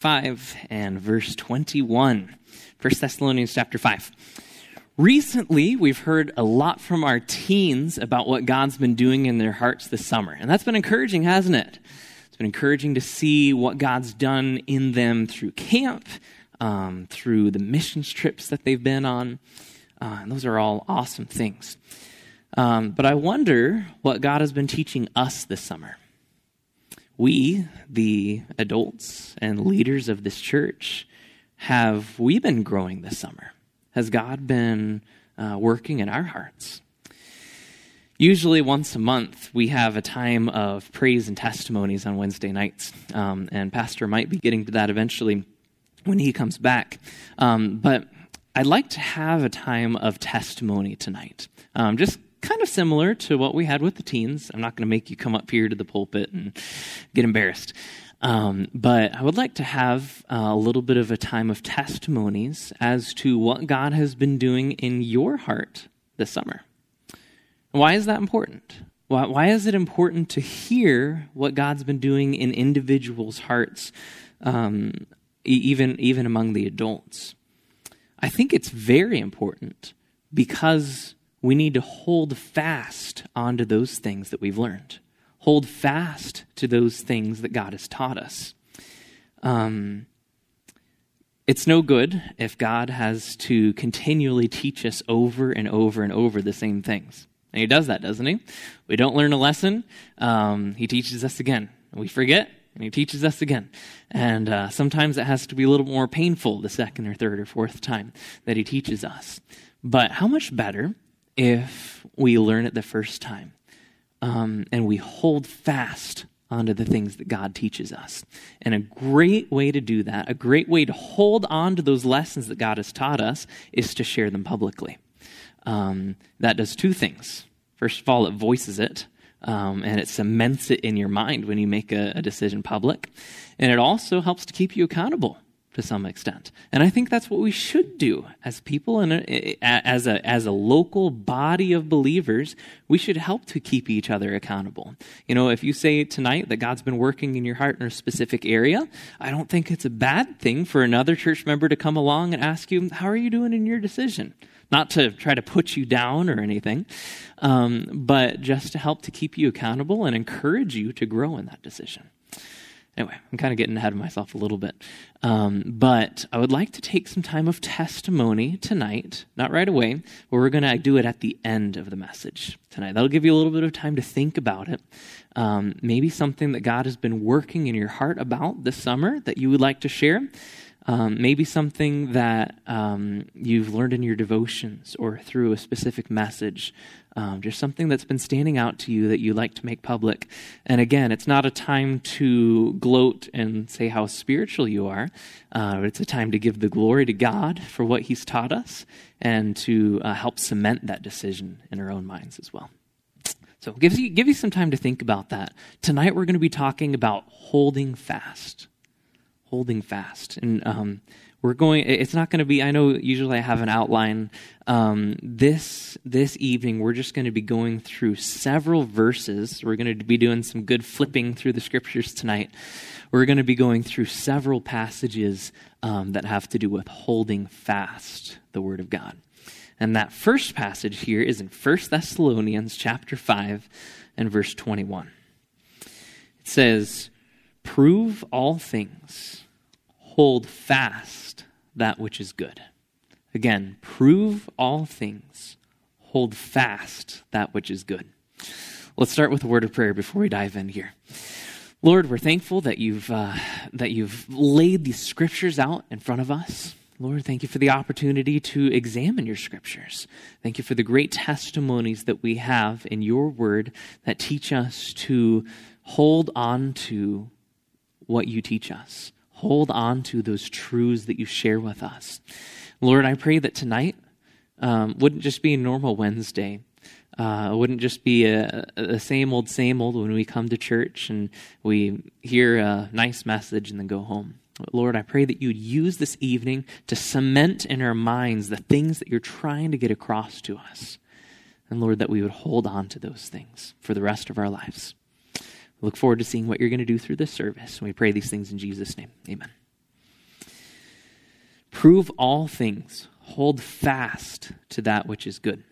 5 and verse 21. 1 Thessalonians chapter 5. Recently, we've heard a lot from our teens about what God's been doing in their hearts this summer. And that's been encouraging, hasn't it? It's been encouraging to see what God's done in them through camp, um, through the missions trips that they've been on. Uh, and those are all awesome things. Um, but I wonder what God has been teaching us this summer we, the adults and leaders of this church, have we been growing this summer? Has God been uh, working in our hearts? Usually, once a month, we have a time of praise and testimonies on Wednesday nights. Um, and Pastor might be getting to that eventually when he comes back. Um, but I'd like to have a time of testimony tonight. Um, just kind of similar to what we had with the teens. I'm not going to make you come up here to the pulpit and get embarrassed. Um, but I would like to have uh, a little bit of a time of testimonies as to what God has been doing in your heart this summer. Why is that important? Why, why is it important to hear what God's been doing in individuals' hearts, um, even, even among the adults? I think it's very important because we need to hold fast onto those things that we've learned. Hold fast to those things that God has taught us. Um, it's no good if God has to continually teach us over and over and over the same things. And He does that, doesn't He? We don't learn a lesson, um, He teaches us again. We forget, and He teaches us again. And uh, sometimes it has to be a little more painful the second or third or fourth time that He teaches us. But how much better if we learn it the first time um, and we hold fast onto the things that God teaches us. And a great way to do that, a great way to hold on to those lessons that God has taught us, is to share them publicly. Um, that does two things. First of all, it voices it. Um, and it cements it in your mind when you make a, a decision public. And it also helps to keep you accountable to some extent. And I think that's what we should do as people and as a as a local body of believers, we should help to keep each other accountable. You know, if you say tonight that God's been working in your heart in a specific area, I don't think it's a bad thing for another church member to come along and ask you, "How are you doing in your decision?" Not to try to put you down or anything, um, but just to help to keep you accountable and encourage you to grow in that decision. Anyway, I'm kind of getting ahead of myself a little bit. Um, but I would like to take some time of testimony tonight, not right away, but we're going to do it at the end of the message tonight. That'll give you a little bit of time to think about it. Um, maybe something that God has been working in your heart about this summer that you would like to share. Um, maybe something that um, you've learned in your devotions or through a specific message um, just something that's been standing out to you that you like to make public. And again, it's not a time to gloat and say how spiritual you are, uh, it's a time to give the glory to God for what He's taught us and to uh, help cement that decision in our own minds as well. So, give you, give you some time to think about that. Tonight, we're going to be talking about holding fast. Holding fast. And um, we're going it's not going to be i know usually i have an outline um, this this evening we're just going to be going through several verses. We're going to be doing some good flipping through the scriptures tonight. We're going to be going through several passages um, that have to do with holding fast the word of god. And that first passage here is in 1 thessalonians chapter 5 and verse 21 it says prove all things hold fast that which is good. Again, prove all things, hold fast that which is good. Let's start with a word of prayer before we dive in here. Lord, we're thankful that you've uh, that you've laid these scriptures out in front of us. Lord, thank you for the opportunity to examine your scriptures. Thank you for the great testimonies that we have in your word that teach us to hold on to what you teach us hold on to those truths that you share with us. Lord, I pray that tonight um, wouldn't just be a normal Wednesday. Uh, it wouldn't just be a, same old, same old when we come to church and we hear a nice message and then go home. Lord, I pray that you'd use this evening to cement in our minds the things that you're trying to get across to us. And Lord, that we would hold on to those things for the rest of our lives. Look forward to seeing what you're going to do through this service. We pray these things in Jesus' name. Amen. Prove all things, hold fast to that which is good.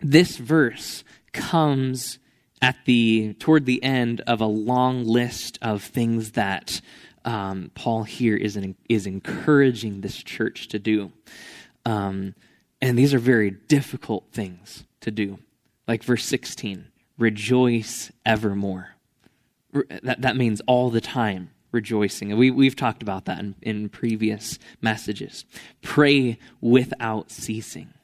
This verse comes at the toward the end of a long list of things that um, Paul here is an, is encouraging this church to do, um, and these are very difficult things to do. Like verse sixteen, rejoice evermore. That that means all the time rejoicing. We, we've talked about that in, in previous messages. Pray without ceasing.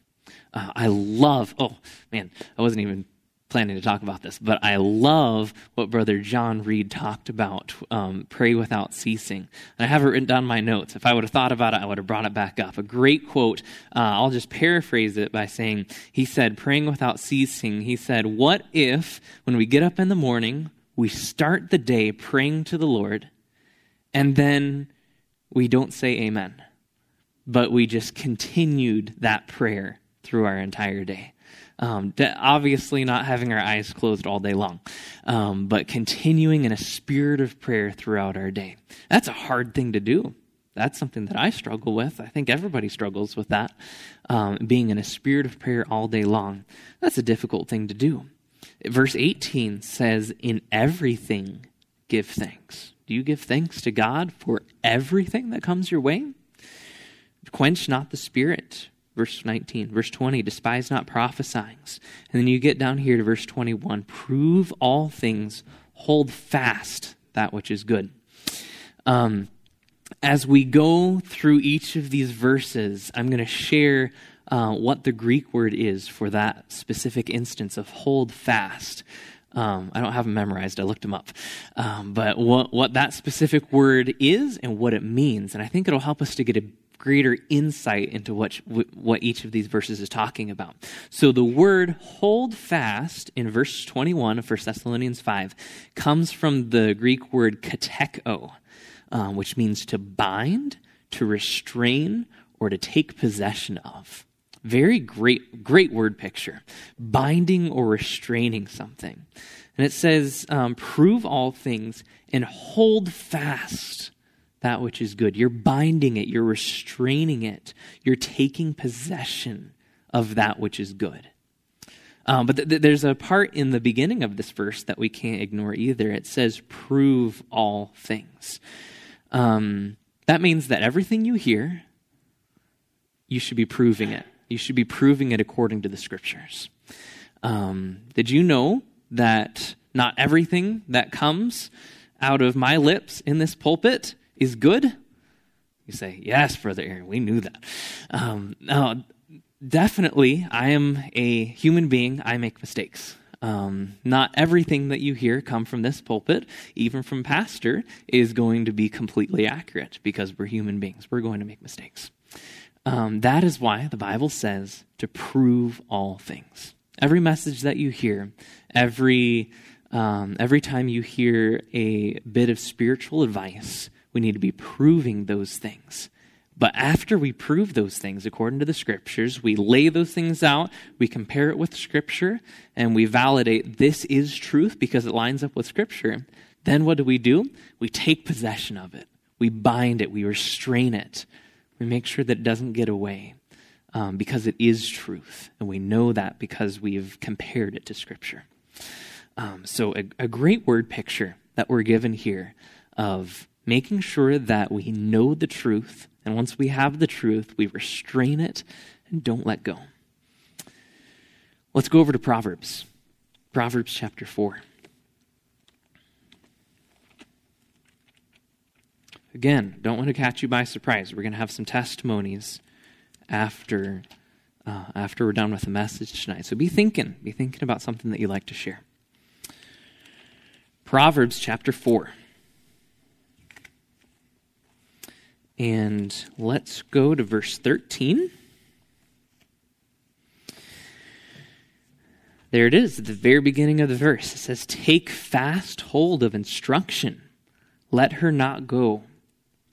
Uh, I love, oh man, I wasn't even planning to talk about this, but I love what Brother John Reed talked about um, pray without ceasing. And I have it written down in my notes. If I would have thought about it, I would have brought it back up. A great quote. Uh, I'll just paraphrase it by saying, He said, praying without ceasing, He said, What if, when we get up in the morning, we start the day praying to the Lord, and then we don't say amen, but we just continued that prayer through our entire day? Um, obviously, not having our eyes closed all day long, um, but continuing in a spirit of prayer throughout our day. That's a hard thing to do. That's something that I struggle with. I think everybody struggles with that. Um, being in a spirit of prayer all day long. That's a difficult thing to do. Verse 18 says, In everything, give thanks. Do you give thanks to God for everything that comes your way? Quench not the spirit verse 19. Verse 20, despise not prophesying. And then you get down here to verse 21, prove all things, hold fast that which is good. Um, as we go through each of these verses, I'm going to share uh, what the Greek word is for that specific instance of hold fast. Um, I don't have them memorized. I looked them up. Um, but what, what that specific word is and what it means. And I think it'll help us to get a greater insight into what, what each of these verses is talking about. So the word hold fast in verse 21 of 1 Thessalonians 5 comes from the Greek word kateko, um, which means to bind, to restrain, or to take possession of. Very great, great word picture. Binding or restraining something. And it says, um, prove all things and hold fast that which is good. You're binding it, you're restraining it, you're taking possession of that which is good. Um, but th- th- there's a part in the beginning of this verse that we can't ignore either. It says, prove all things. Um, that means that everything you hear, you should be proving it. You should be proving it according to the scriptures. Um, did you know that not everything that comes out of my lips in this pulpit is good? You say, Yes, Brother Aaron, we knew that. Um, no, definitely, I am a human being. I make mistakes. Um, not everything that you hear come from this pulpit, even from pastor, is going to be completely accurate because we're human beings. We're going to make mistakes. Um, that is why the Bible says to prove all things. Every message that you hear, every um, every time you hear a bit of spiritual advice, we need to be proving those things. But after we prove those things according to the scriptures, we lay those things out, we compare it with scripture, and we validate this is truth because it lines up with scripture. Then what do we do? We take possession of it. We bind it. We restrain it. We make sure that it doesn't get away um, because it is truth. And we know that because we've compared it to scripture. Um, so, a, a great word picture that we're given here of making sure that we know the truth, and once we have the truth, we restrain it and don't let go. Let's go over to Proverbs. Proverbs chapter 4. Again, don't want to catch you by surprise. We're going to have some testimonies after uh, after we're done with the message tonight. So be thinking, be thinking about something that you like to share. Proverbs chapter 4. And let's go to verse 13. There it is, at the very beginning of the verse. It says, Take fast hold of instruction. Let her not go.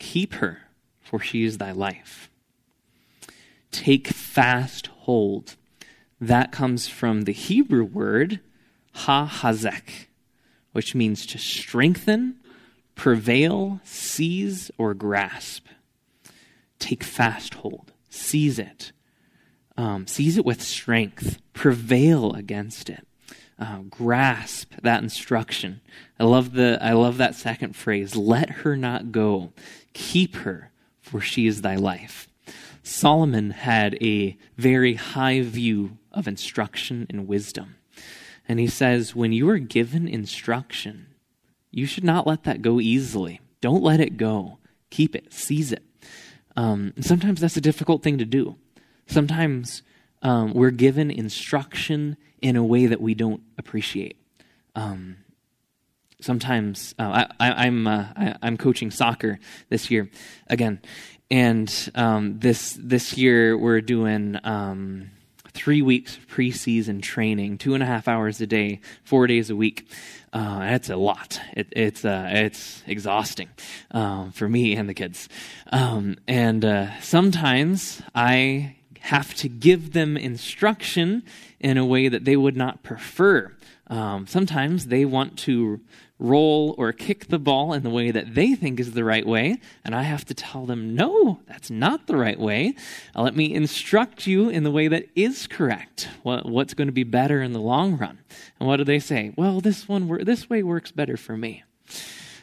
Keep her, for she is thy life. Take fast hold. That comes from the Hebrew word ha hazek, which means to strengthen, prevail, seize, or grasp take fast hold, seize it, um, seize it with strength, prevail against it. Uh, grasp that instruction. I love the I love that second phrase. Let her not go. Keep her, for she is thy life. Solomon had a very high view of instruction and wisdom. And he says, when you are given instruction, you should not let that go easily. Don't let it go. Keep it, seize it. Um, sometimes that's a difficult thing to do. Sometimes um, we're given instruction in a way that we don't appreciate. Um, sometimes uh, I, am uh, I, am coaching soccer this year again, and um, this this year we're doing um, three weeks of preseason training, two and a half hours a day, four days a week. Uh, that's a lot. It, it's uh, it's exhausting um, for me and the kids. Um, and uh, sometimes I have to give them instruction in a way that they would not prefer. Um, sometimes they want to roll or kick the ball in the way that they think is the right way, and I have to tell them, no, that's not the right way. Uh, let me instruct you in the way that is correct. What, what's going to be better in the long run? And what do they say? Well, this one, this way works better for me.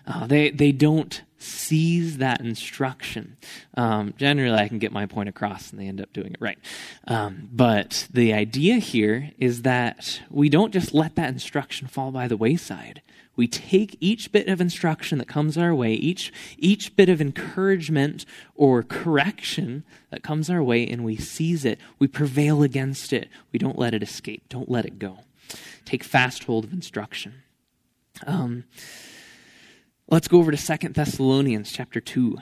Uh, they, they don't seize that instruction. Um, generally, I can get my point across and they end up doing it right. Um, but the idea here is that we don't just let that instruction fall by the wayside. We take each bit of instruction that comes our way, each, each bit of encouragement or correction that comes our way, and we seize it. We prevail against it. We don't let it escape. Don't let it go. Take fast hold of instruction. Um, Let's go over to Second Thessalonians chapter 2.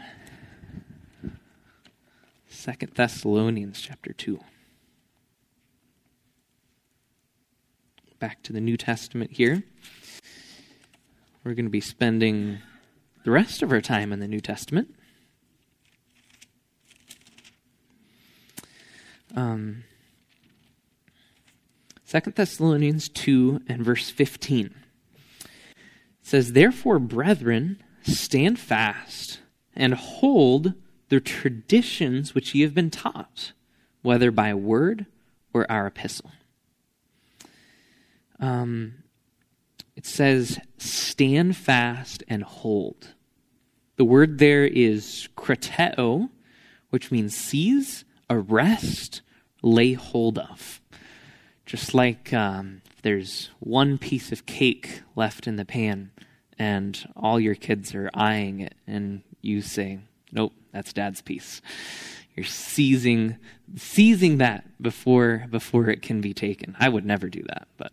Second Thessalonians chapter 2. Back to the New Testament here. We're going to be spending the rest of our time in the New Testament. Um, 2 Thessalonians 2 and verse 15 says, Therefore, brethren, stand fast and hold the traditions which ye have been taught, whether by word or our epistle. Um, it says, stand fast and hold. The word there is krateo, which means seize, arrest, lay hold of. Just like um, there's one piece of cake left in the pan and all your kids are eyeing it and you say, "Nope, that's dad's piece." You're seizing seizing that before before it can be taken. I would never do that, but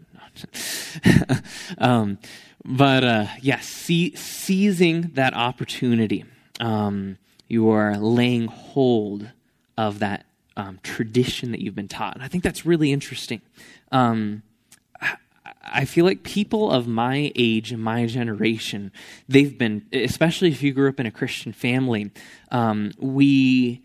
um, but uh, yes, yeah, seizing that opportunity. Um, you are laying hold of that um, tradition that you've been taught. And I think that's really interesting. Um, I feel like people of my age and my generation, they've been, especially if you grew up in a Christian family, um, we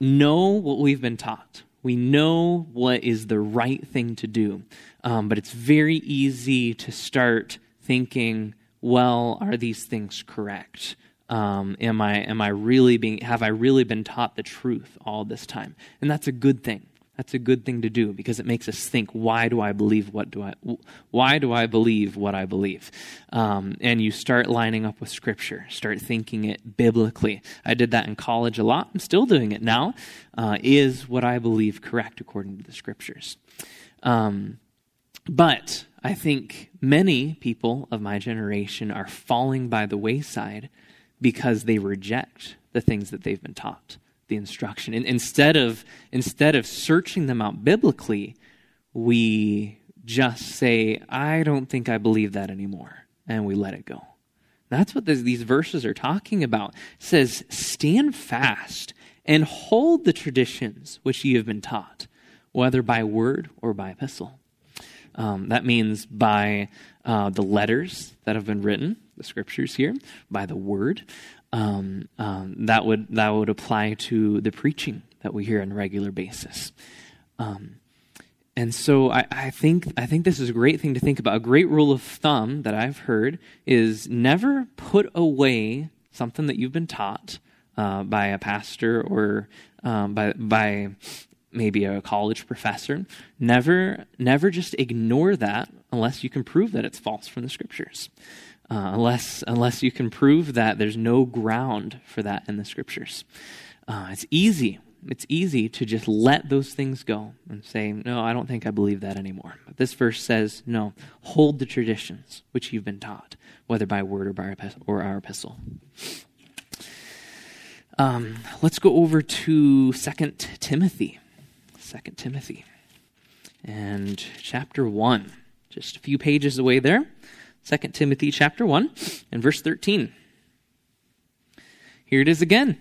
know what we've been taught. We know what is the right thing to do. Um, but it's very easy to start thinking, well, are these things correct? Um, am I am I really being have I really been taught the truth all this time? And that's a good thing. That's a good thing to do because it makes us think, why do I believe what do I, why do I believe what I believe? Um, and you start lining up with Scripture, start thinking it biblically. I did that in college a lot. I'm still doing it now. Uh, is what I believe correct according to the Scriptures? Um, but I think many people of my generation are falling by the wayside because they reject the things that they've been taught the instruction. And instead of instead of searching them out biblically, we just say, "I don't think I believe that anymore," and we let it go. That's what this, these verses are talking about. It says, "Stand fast and hold the traditions which ye have been taught, whether by word or by epistle." Um, that means by uh, the letters that have been written, the scriptures here, by the word, um, um, that would that would apply to the preaching that we hear on a regular basis. Um, and so I, I, think I think this is a great thing to think about. A great rule of thumb that I've heard is never put away something that you've been taught uh, by a pastor or um, by by maybe a college professor. Never never just ignore that unless you can prove that it's false from the scriptures. Uh, unless unless you can prove that there's no ground for that in the scriptures. Uh, it's easy. It's easy to just let those things go and say, no, I don't think I believe that anymore. But this verse says, no, hold the traditions which you've been taught, whether by word or by or our epistle. Um, let's go over to Second Timothy. Second Timothy. And chapter 1. Just a few pages away there. Second Timothy chapter 1 and verse 13. Here it is again.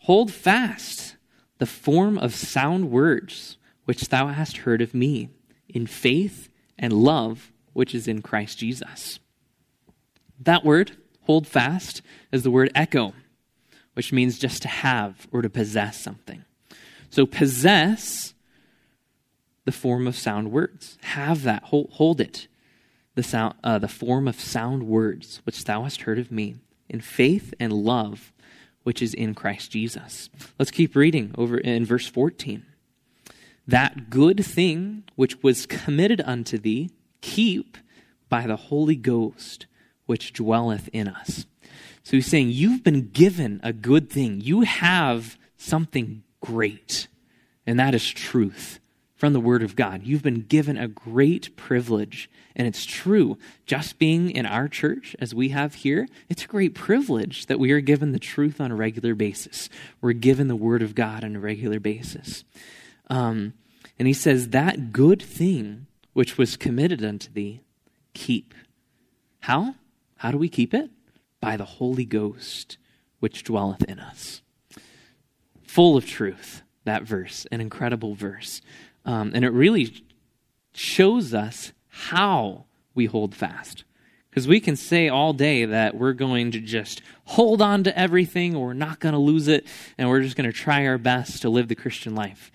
Hold fast the form of sound words which thou hast heard of me, in faith and love which is in Christ Jesus. That word, hold fast, is the word echo, which means just to have or to possess something. So possess the form of sound words. Have that, hold, hold it, the, sound, uh, the form of sound words which thou hast heard of me, in faith and love which is in Christ Jesus. Let's keep reading over in verse 14. That good thing which was committed unto thee, keep by the Holy Ghost which dwelleth in us. So he's saying, You've been given a good thing. You have something great, and that is truth from the Word of God. You've been given a great privilege. And it's true. Just being in our church, as we have here, it's a great privilege that we are given the truth on a regular basis. We're given the Word of God on a regular basis. Um, and he says, That good thing which was committed unto thee, keep. How? How do we keep it? By the Holy Ghost which dwelleth in us. Full of truth, that verse, an incredible verse. Um, and it really shows us how we hold fast. Because we can say all day that we're going to just hold on to everything, or we're not going to lose it, and we're just going to try our best to live the Christian life.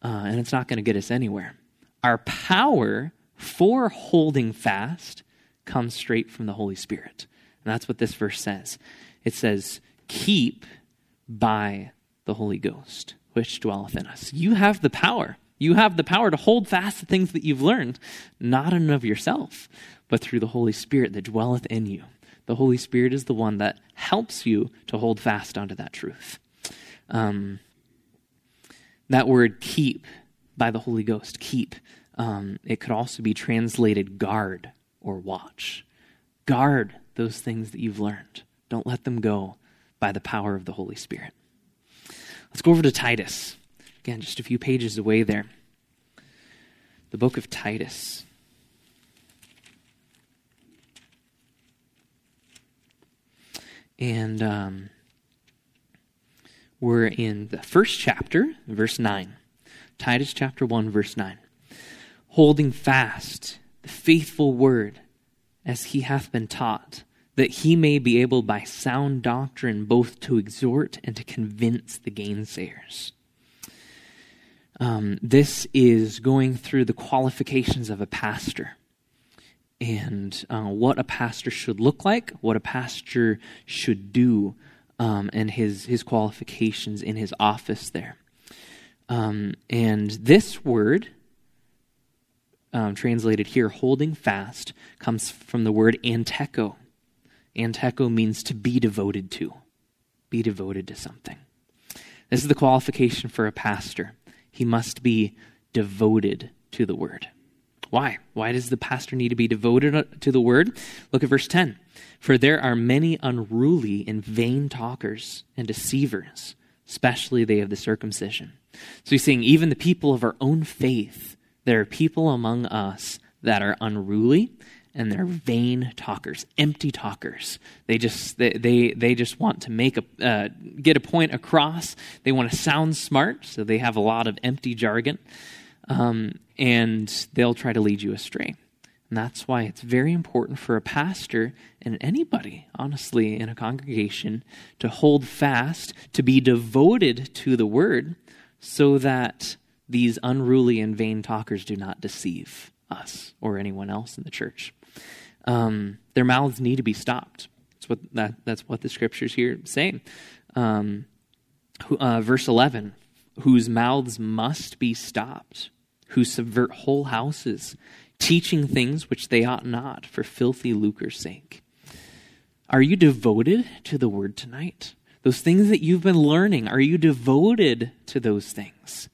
Uh, and it's not going to get us anywhere. Our power for holding fast comes straight from the Holy Spirit. And that's what this verse says. It says, Keep by the Holy Ghost, which dwelleth in us. You have the power. You have the power to hold fast the things that you've learned, not in of yourself, but through the Holy Spirit that dwelleth in you. The Holy Spirit is the one that helps you to hold fast onto that truth. Um, that word keep by the Holy Ghost, keep, um, it could also be translated guard or watch. Guard those things that you've learned. Don't let them go by the power of the Holy Spirit. Let's go over to Titus. Again, just a few pages away there. The book of Titus. And um, we're in the first chapter, verse 9. Titus chapter 1, verse 9. Holding fast the faithful word as he hath been taught, that he may be able by sound doctrine both to exhort and to convince the gainsayers. Um, this is going through the qualifications of a pastor and uh, what a pastor should look like, what a pastor should do, um, and his, his qualifications in his office there. Um, and this word, um, translated here, holding fast, comes from the word anteko. Anteko means to be devoted to, be devoted to something. This is the qualification for a pastor he must be devoted to the word. Why? Why does the pastor need to be devoted to the word? Look at verse 10. For there are many unruly and vain talkers and deceivers, especially they of the circumcision. So he's saying, even the people of our own faith, there are people among us that are unruly and they're vain talkers, empty talkers. They just they they, they just want to make a uh, get a point across. They want to sound smart, so they have a lot of empty jargon, um, and they'll try to lead you astray. And that's why it's very important for a pastor and anybody, honestly, in a congregation to hold fast, to be devoted to the word, so that these unruly and vain talkers do not deceive us or anyone else in the church. Um, their mouths need to be stopped. That's what that, that's what the scriptures here say. Um, uh, verse 11, whose mouths must be stopped, who subvert whole houses, teaching things which they ought not for filthy lucre's sake. Are you devoted to the word tonight? Those things that you've been learning, are you devoted to those things?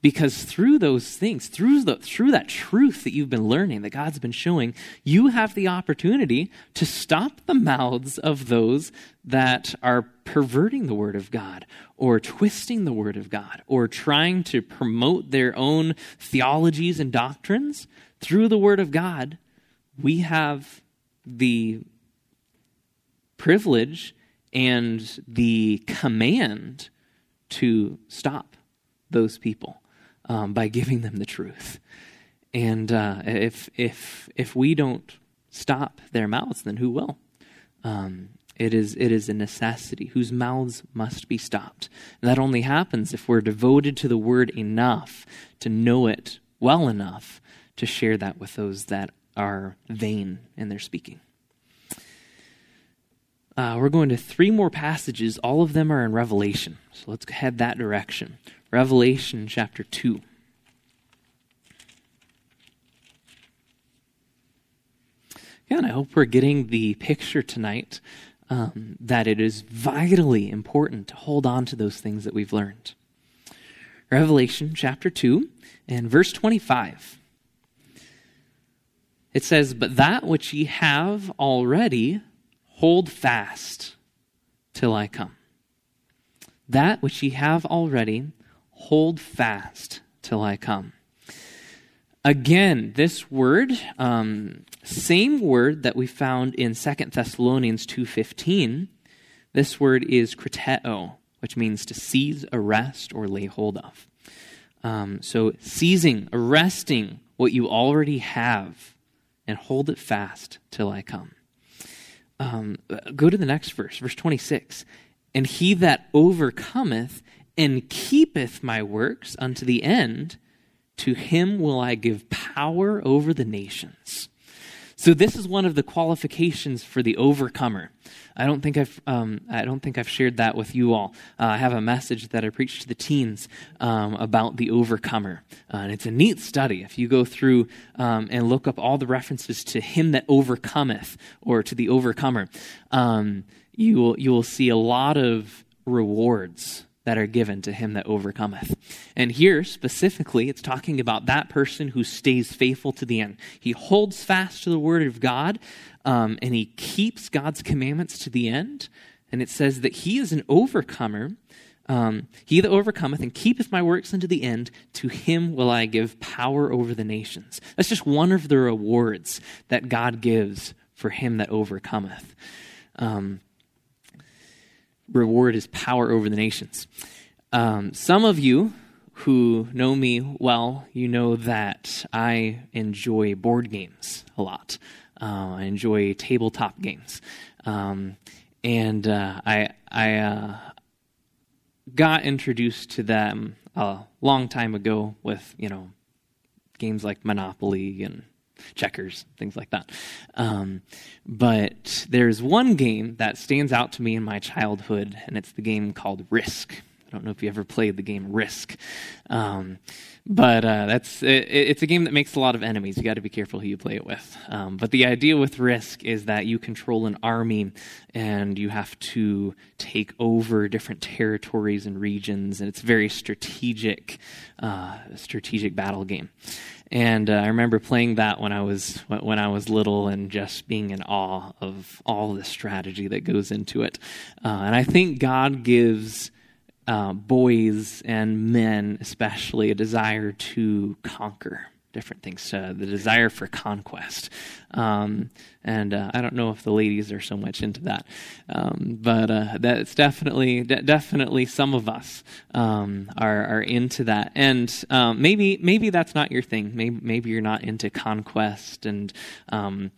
Because through those things, through, the, through that truth that you've been learning, that God's been showing, you have the opportunity to stop the mouths of those that are perverting the Word of God or twisting the Word of God or trying to promote their own theologies and doctrines. Through the Word of God, we have the privilege and the command to stop those people um, by giving them the truth. And uh, if if if we don't stop their mouths, then who will? Um, it is it is a necessity whose mouths must be stopped. And that only happens if we're devoted to the word enough to know it well enough to share that with those that are vain in their speaking. Uh, we're going to three more passages. All of them are in Revelation. So let's head that direction. Revelation chapter 2. Yeah, and I hope we're getting the picture tonight um, that it is vitally important to hold on to those things that we've learned. Revelation chapter 2 and verse 25. It says, But that which ye have already, Hold fast till I come. That which ye have already, hold fast till I come. Again, this word, um, same word that we found in Second Thessalonians 2.15, this word is krateo, which means to seize, arrest, or lay hold of. Um, so seizing, arresting what you already have, and hold it fast till I come um, go to the next verse, verse 26. And he that overcometh and keepeth my works unto the end, to him will I give power over the nations. So this is one of the qualifications for the overcomer. I don't think I've um, I don't think I've shared that with you all. Uh, I have a message that I preach to the teens um, about the overcomer, uh, and it's a neat study. If you go through um, and look up all the references to him that overcometh or to the overcomer, um, you will you will see a lot of rewards that are given to him that overcometh. And here, specifically, it's talking about that person who stays faithful to the end. He holds fast to the word of God, um, and he keeps God's commandments to the end. And it says that he is an overcomer. Um, he that overcometh and keepeth my works unto the end, to him will I give power over the nations. That's just one of the rewards that God gives for him that overcometh. Um, reward is power over the nations. Um, some of you who know me well, you know that I enjoy board games a lot. Uh, I enjoy tabletop games, um, and uh, I I uh, got introduced to them a long time ago with you know games like Monopoly and checkers, things like that. Um, but there's one game that stands out to me in my childhood, and it's the game called Risk. I don't know if you ever played the game Risk, um, but uh, that's it, it's a game that makes a lot of enemies. You got to be careful who you play it with. Um, but the idea with Risk is that you control an army and you have to take over different territories and regions, and it's very strategic, uh, strategic battle game. And uh, I remember playing that when I was when I was little and just being in awe of all the strategy that goes into it. Uh, and I think God gives uh, boys and men, especially, a desire to conquer different things, uh, the desire for conquest. Um, and uh, I don't know if the ladies are so much into that, um, but uh, that's definitely de- definitely some of us um, are are into that. And um, maybe maybe that's not your thing. Maybe maybe you're not into conquest and um,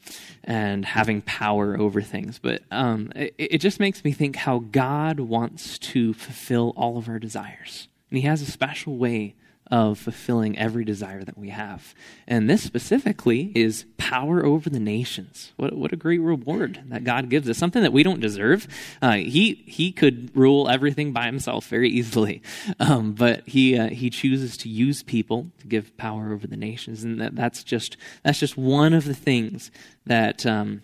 and having power over things. But um, it, it just makes me think how God wants to fulfill all of our desires, and He has a special way of fulfilling every desire that we have. And this specifically is power over the nations. What, what a great reward that God gives us. Something that we don't deserve. Uh, he, he could rule everything by himself very easily. Um, but he, uh, he chooses to use people to give power over the nations. And that, that's, just, that's just one of the things that, um,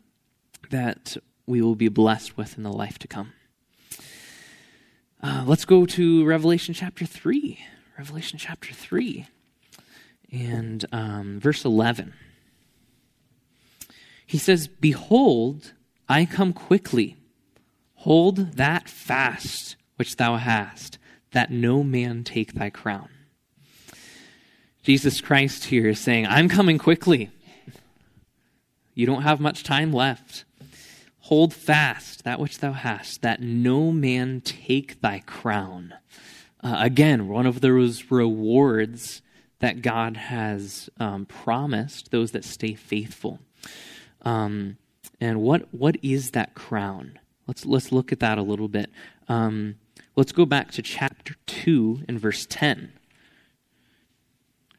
that we will be blessed with in the life to come. Uh, let's go to Revelation chapter 3. Revelation chapter 3 and um, verse 11. He says, Behold, I come quickly. Hold that fast which thou hast, that no man take thy crown. Jesus Christ here is saying, I'm coming quickly. You don't have much time left. Hold fast that which thou hast, that no man take thy crown. Uh, again, one of those rewards that God has um, promised those that stay faithful. Um, and what what is that crown? Let's let's look at that a little bit. Um, let's go back to chapter two and verse ten.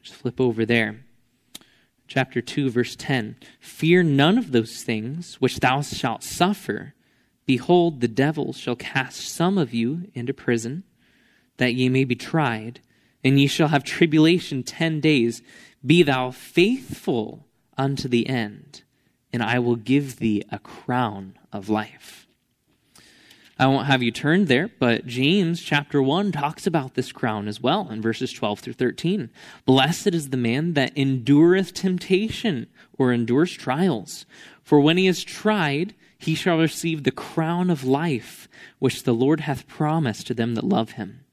Just flip over there. Chapter two, verse ten. Fear none of those things which thou shalt suffer. Behold, the devil shall cast some of you into prison that ye may be tried, and ye shall have tribulation ten days. Be thou faithful unto the end, and I will give thee a crown of life. I won't have you turned there, but James chapter 1 talks about this crown as well in verses 12 through 13. Blessed is the man that endureth temptation or endures trials, for when he is tried, he shall receive the crown of life which the Lord hath promised to them that love him.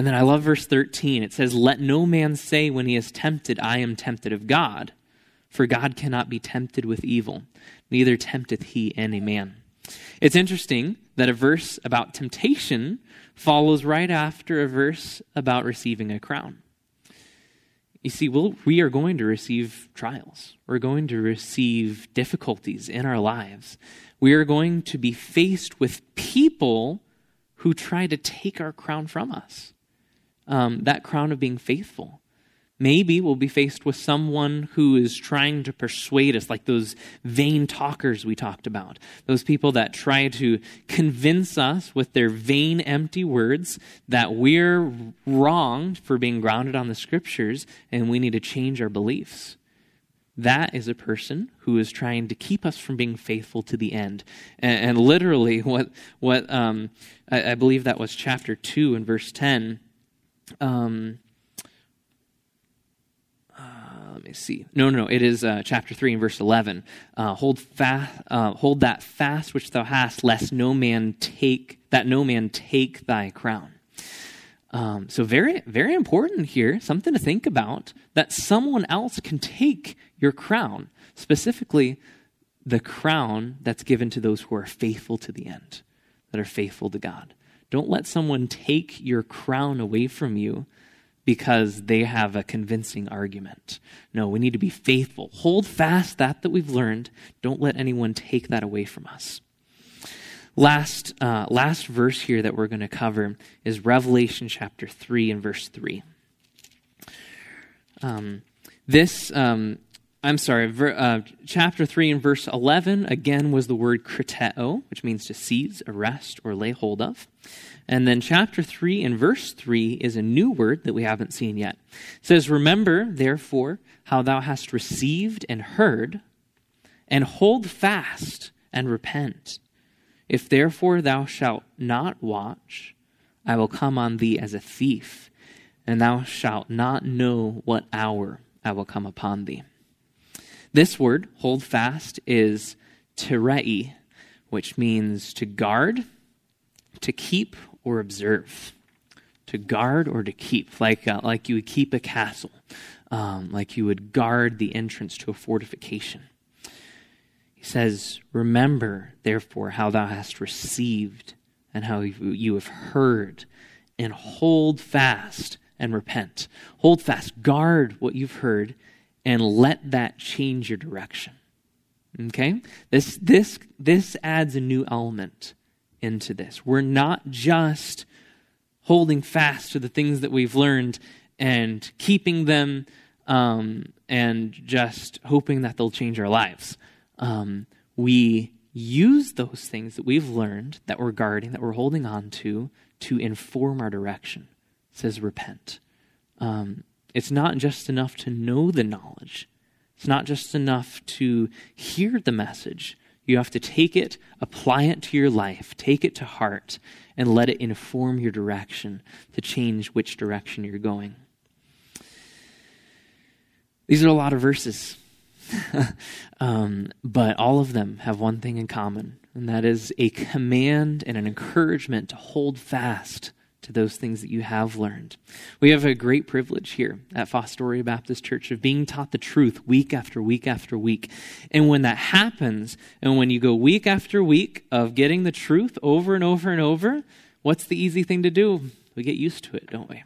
And then I love verse 13. It says, Let no man say when he is tempted, I am tempted of God. For God cannot be tempted with evil, neither tempteth he any man. It's interesting that a verse about temptation follows right after a verse about receiving a crown. You see, we'll, we are going to receive trials. We're going to receive difficulties in our lives. We are going to be faced with people who try to take our crown from us um, that crown of being faithful. Maybe we'll be faced with someone who is trying to persuade us, like those vain talkers we talked about. Those people that try to convince us with their vain, empty words that we're wrong for being grounded on the scriptures and we need to change our beliefs. That is a person who is trying to keep us from being faithful to the end. And, and literally, what, what um, I, I believe that was chapter 2 and verse 10 um, uh, let me see. No, no, no. It is uh, chapter three and verse eleven. Uh, hold fast, uh, hold that fast which thou hast, lest no man take that no man take thy crown. Um, so very, very important here. Something to think about that someone else can take your crown. Specifically, the crown that's given to those who are faithful to the end, that are faithful to God. Don't let someone take your crown away from you because they have a convincing argument. No, we need to be faithful. Hold fast that that we've learned. Don't let anyone take that away from us. Last, uh, last verse here that we're going to cover is Revelation chapter 3 and verse 3. Um, this um, I'm sorry, ver, uh, chapter 3 and verse 11, again, was the word krateo, which means to seize, arrest, or lay hold of. And then chapter 3 and verse 3 is a new word that we haven't seen yet. It says, Remember, therefore, how thou hast received and heard, and hold fast and repent. If therefore thou shalt not watch, I will come on thee as a thief, and thou shalt not know what hour I will come upon thee. This word, hold fast, is terei, which means to guard, to keep, or observe. To guard or to keep, like, uh, like you would keep a castle, um, like you would guard the entrance to a fortification. He says, Remember, therefore, how thou hast received and how you have heard, and hold fast and repent. Hold fast, guard what you've heard, and let that change your direction. Okay? This, this, this adds a new element into this. We're not just holding fast to the things that we've learned and keeping them um, and just hoping that they'll change our lives. Um, we use those things that we've learned, that we're guarding, that we're holding on to, to inform our direction. It says repent. Um, it's not just enough to know the knowledge. It's not just enough to hear the message. You have to take it, apply it to your life, take it to heart, and let it inform your direction to change which direction you're going. These are a lot of verses, um, but all of them have one thing in common, and that is a command and an encouragement to hold fast to those things that you have learned. We have a great privilege here at Fostoria Baptist Church of being taught the truth week after week after week. And when that happens, and when you go week after week of getting the truth over and over and over, what's the easy thing to do? We get used to it, don't we?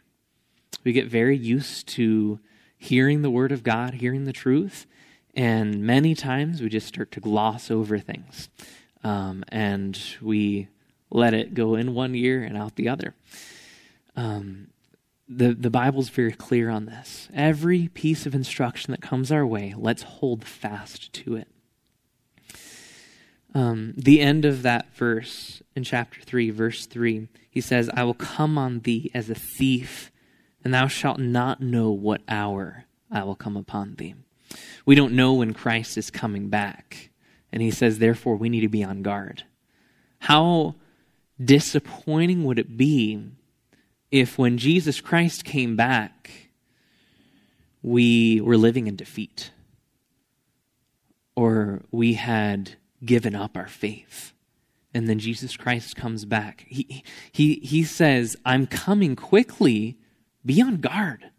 We get very used to hearing the Word of God, hearing the truth, and many times we just start to gloss over things. Um, and we let it go in one ear and out the other. Um, the, the Bible's very clear on this. Every piece of instruction that comes our way, let's hold fast to it. Um, the end of that verse in chapter 3, verse 3, he says, I will come on thee as a thief and thou shalt not know what hour I will come upon thee. We don't know when Christ is coming back. And he says, therefore, we need to be on guard. How disappointing would it be if, when Jesus Christ came back, we were living in defeat or we had given up our faith? And then Jesus Christ comes back. He, he, he says, I'm coming quickly be on guard.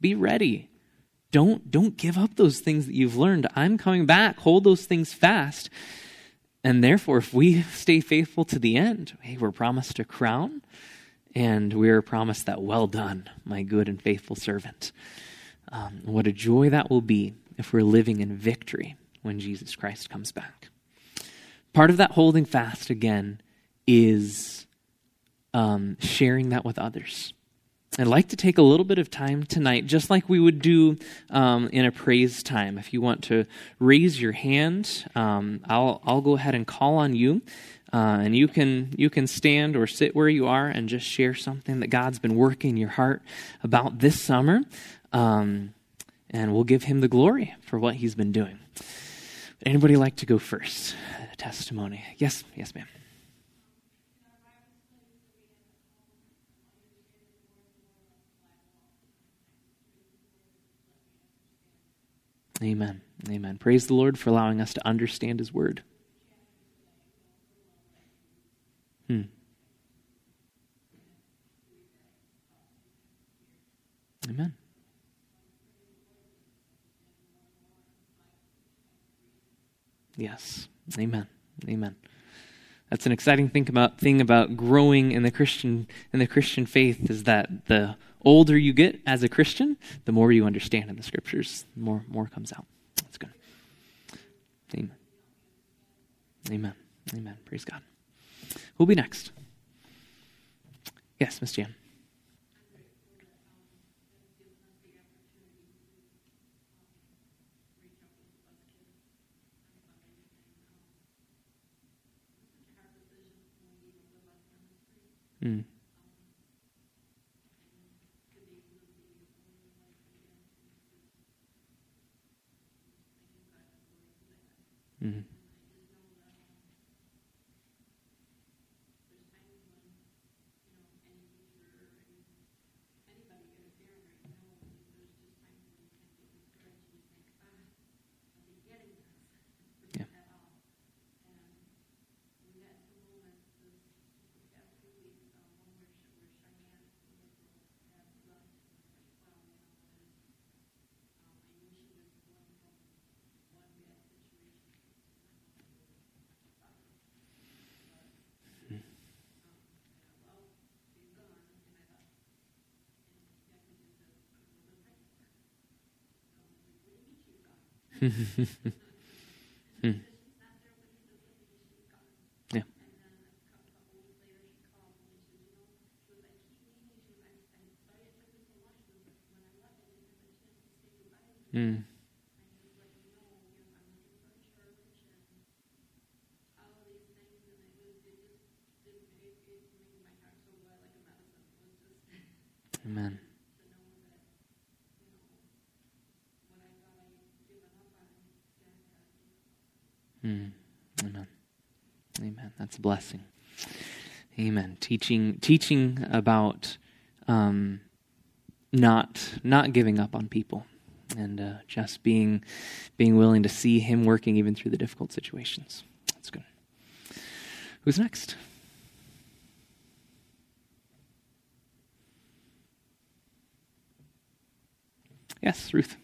Be ready. Don't, don't give up those things that you've learned. I'm coming back. Hold those things fast. And therefore, if we stay faithful to the end, hey, we're promised a crown and we're promised that well done, my good and faithful servant. Um, what a joy that will be if we're living in victory when Jesus Christ comes back. Part of that holding fast, again, is um, sharing that with others. I'd like to take a little bit of time tonight, just like we would do um, in a praise time. If you want to raise your hand, um, I'll I'll go ahead and call on you, uh, and you can you can stand or sit where you are and just share something that God's been working in your heart about this summer, um, and we'll give Him the glory for what He's been doing. Anybody like to go first? A testimony? Yes, yes, ma'am. Amen. Amen. Praise the Lord for allowing us to understand His Word. Hmm. Amen. Yes. Amen. Amen. That's an exciting thing about thing about growing in the Christian in the Christian faith is that the older you get as a Christian, the more you understand in the scriptures, the more more comes out. That's good. Amen. Amen. Amen. Praise God. Who'll be next? Yes, Miss Jan. Mm. Mm. Hmm. Yeah. Mm. Amen. Mm. Amen. Amen. That's a blessing. Amen. Teaching teaching about um, not not giving up on people and uh, just being being willing to see Him working even through the difficult situations. That's good. Who's next? Yes, Ruth.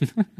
Mm.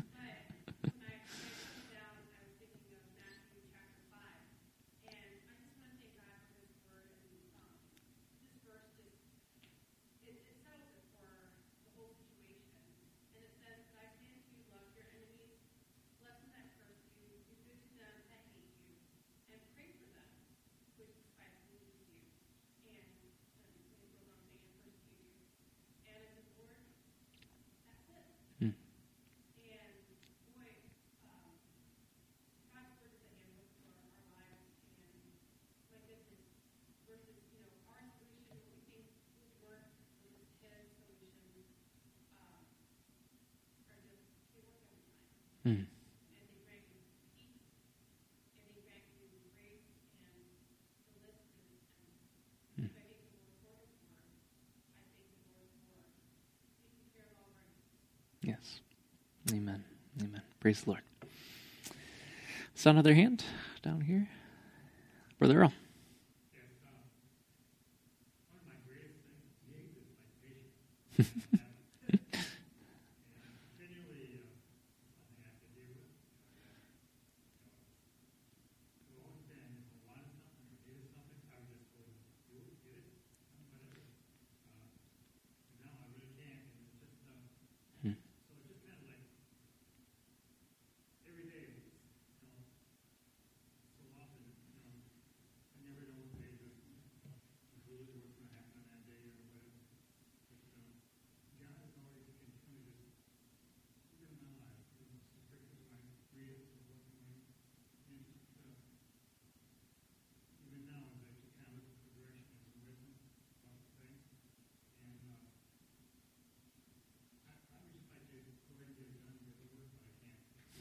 Yes. Amen. Amen. Praise the Lord. Is another hand down here? Brother Earl.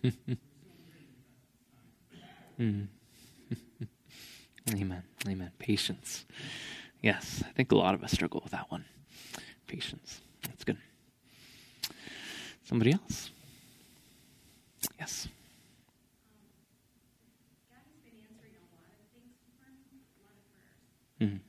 mm. Amen. Amen. Patience. Yes, I think a lot of us struggle with that one. Patience. That's good. Somebody else? Yes. Mm-hmm.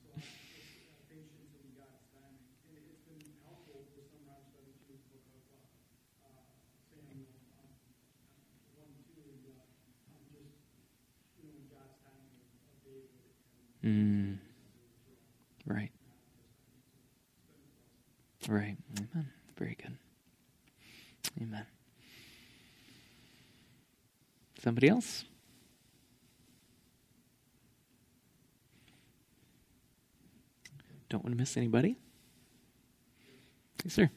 Mm. Right. Right. Amen. Very good. Amen. Somebody else? Don't want to miss anybody. Yes, sir.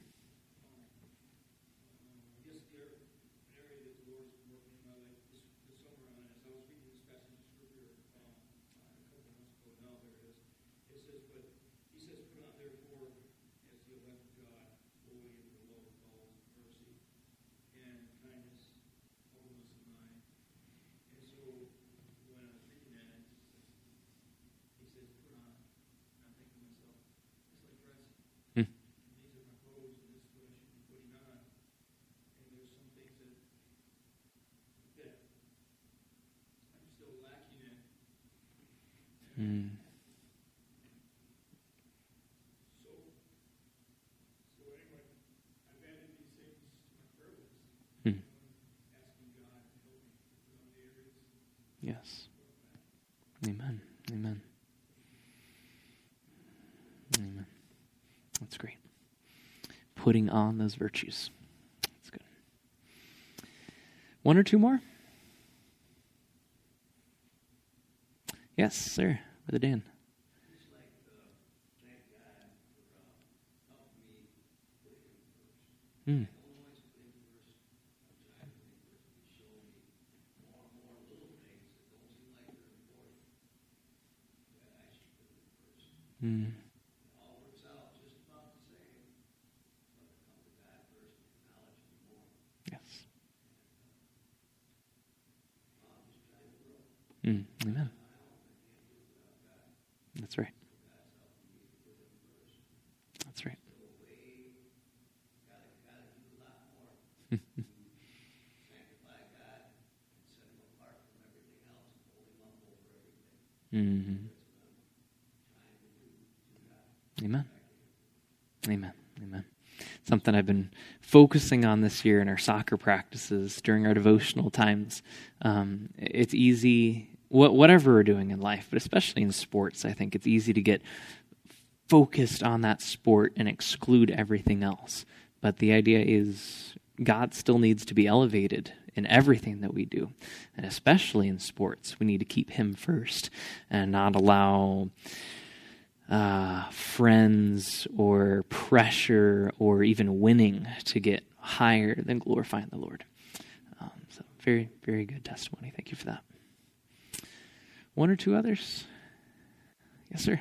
That's great. Putting on those virtues. That's good. One or two more? Yes, sir. Brother Dan. Amen. Amen. Something I've been focusing on this year in our soccer practices during our devotional times. Um, it's easy whatever we're doing in life, but especially in sports, I think it's easy to get focused on that sport and exclude everything else. But the idea is God still needs to be elevated in everything that we do, and especially in sports. We need to keep Him first and not allow uh, friends or pressure or even winning to get higher than glorifying the Lord. Um, so, very, very good testimony. Thank you for that. One or two others? Yes, sir.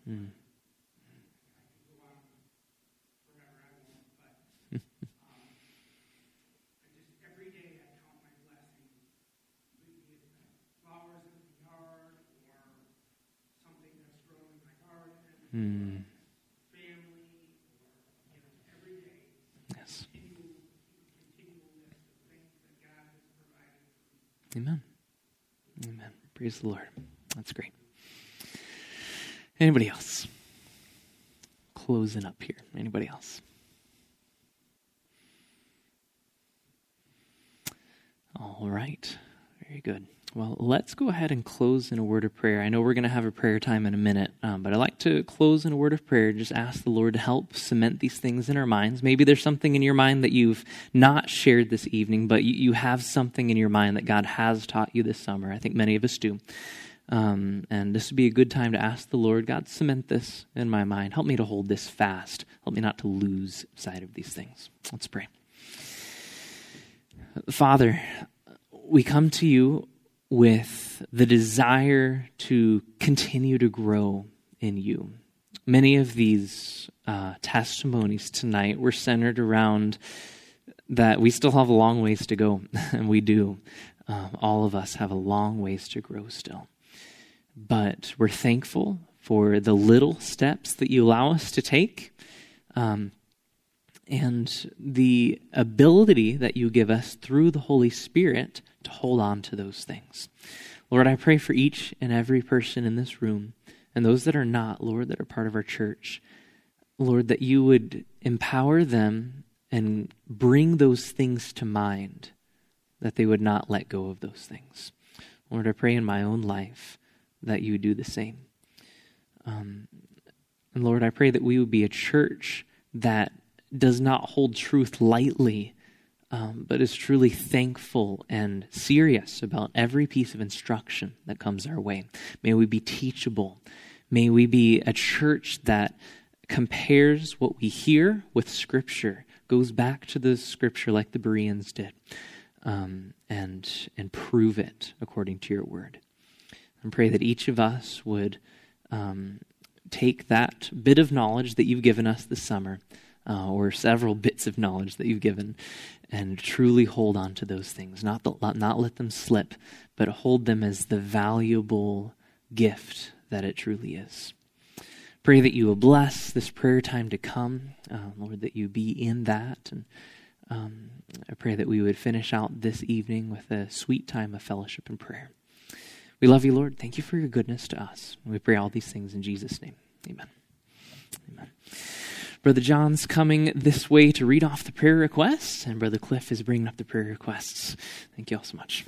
Provided. Amen. Amen. Praise the Lord. That's great. Anybody else? Closing up here. Anybody else? All right. Very good. Well, let's go ahead and close in a word of prayer. I know we're going to have a prayer time in a minute, um, but I'd like to close in a word of prayer. Just ask the Lord to help cement these things in our minds. Maybe there's something in your mind that you've not shared this evening, but you, you have something in your mind that God has taught you this summer. I think many of us do. Um, and this would be a good time to ask the Lord, God, cement this in my mind. Help me to hold this fast. Help me not to lose sight of these things. Let's pray. Father, we come to you with the desire to continue to grow in you. Many of these uh, testimonies tonight were centered around that we still have a long ways to go, and we do. Um, all of us have a long ways to grow still. But we're thankful for the little steps that you allow us to take. Um, and the ability that you give us through the Holy Spirit to hold on to those things. Lord, I pray for each and every person in this room and those that are not, Lord, that are part of our church. Lord, that you would empower them and bring those things to mind, that they would not let go of those things. Lord, I pray in my own life that you would do the same. Um, and Lord, I pray that we would be a church that does not hold truth lightly, um, but is truly thankful and serious about every piece of instruction that comes our way. May we be teachable. May we be a church that compares what we hear with Scripture, goes back to the Scripture like the Bereans did, um, and and prove it according to your word. And pray that each of us would um, take that bit of knowledge that you've given us this summer, uh, or several bits of knowledge that you've given, and truly hold on to those things. Not, the, not let them slip, but hold them as the valuable gift that it truly is. Pray that you will bless this prayer time to come, uh, Lord, that you be in that. And um, I pray that we would finish out this evening with a sweet time of fellowship and prayer. We love you, Lord. Thank you for your goodness to us. We pray all these things in Jesus' name. Amen. Amen. Brother John's coming this way to read off the prayer requests, and Brother Cliff is bringing up the prayer requests. Thank you all so much.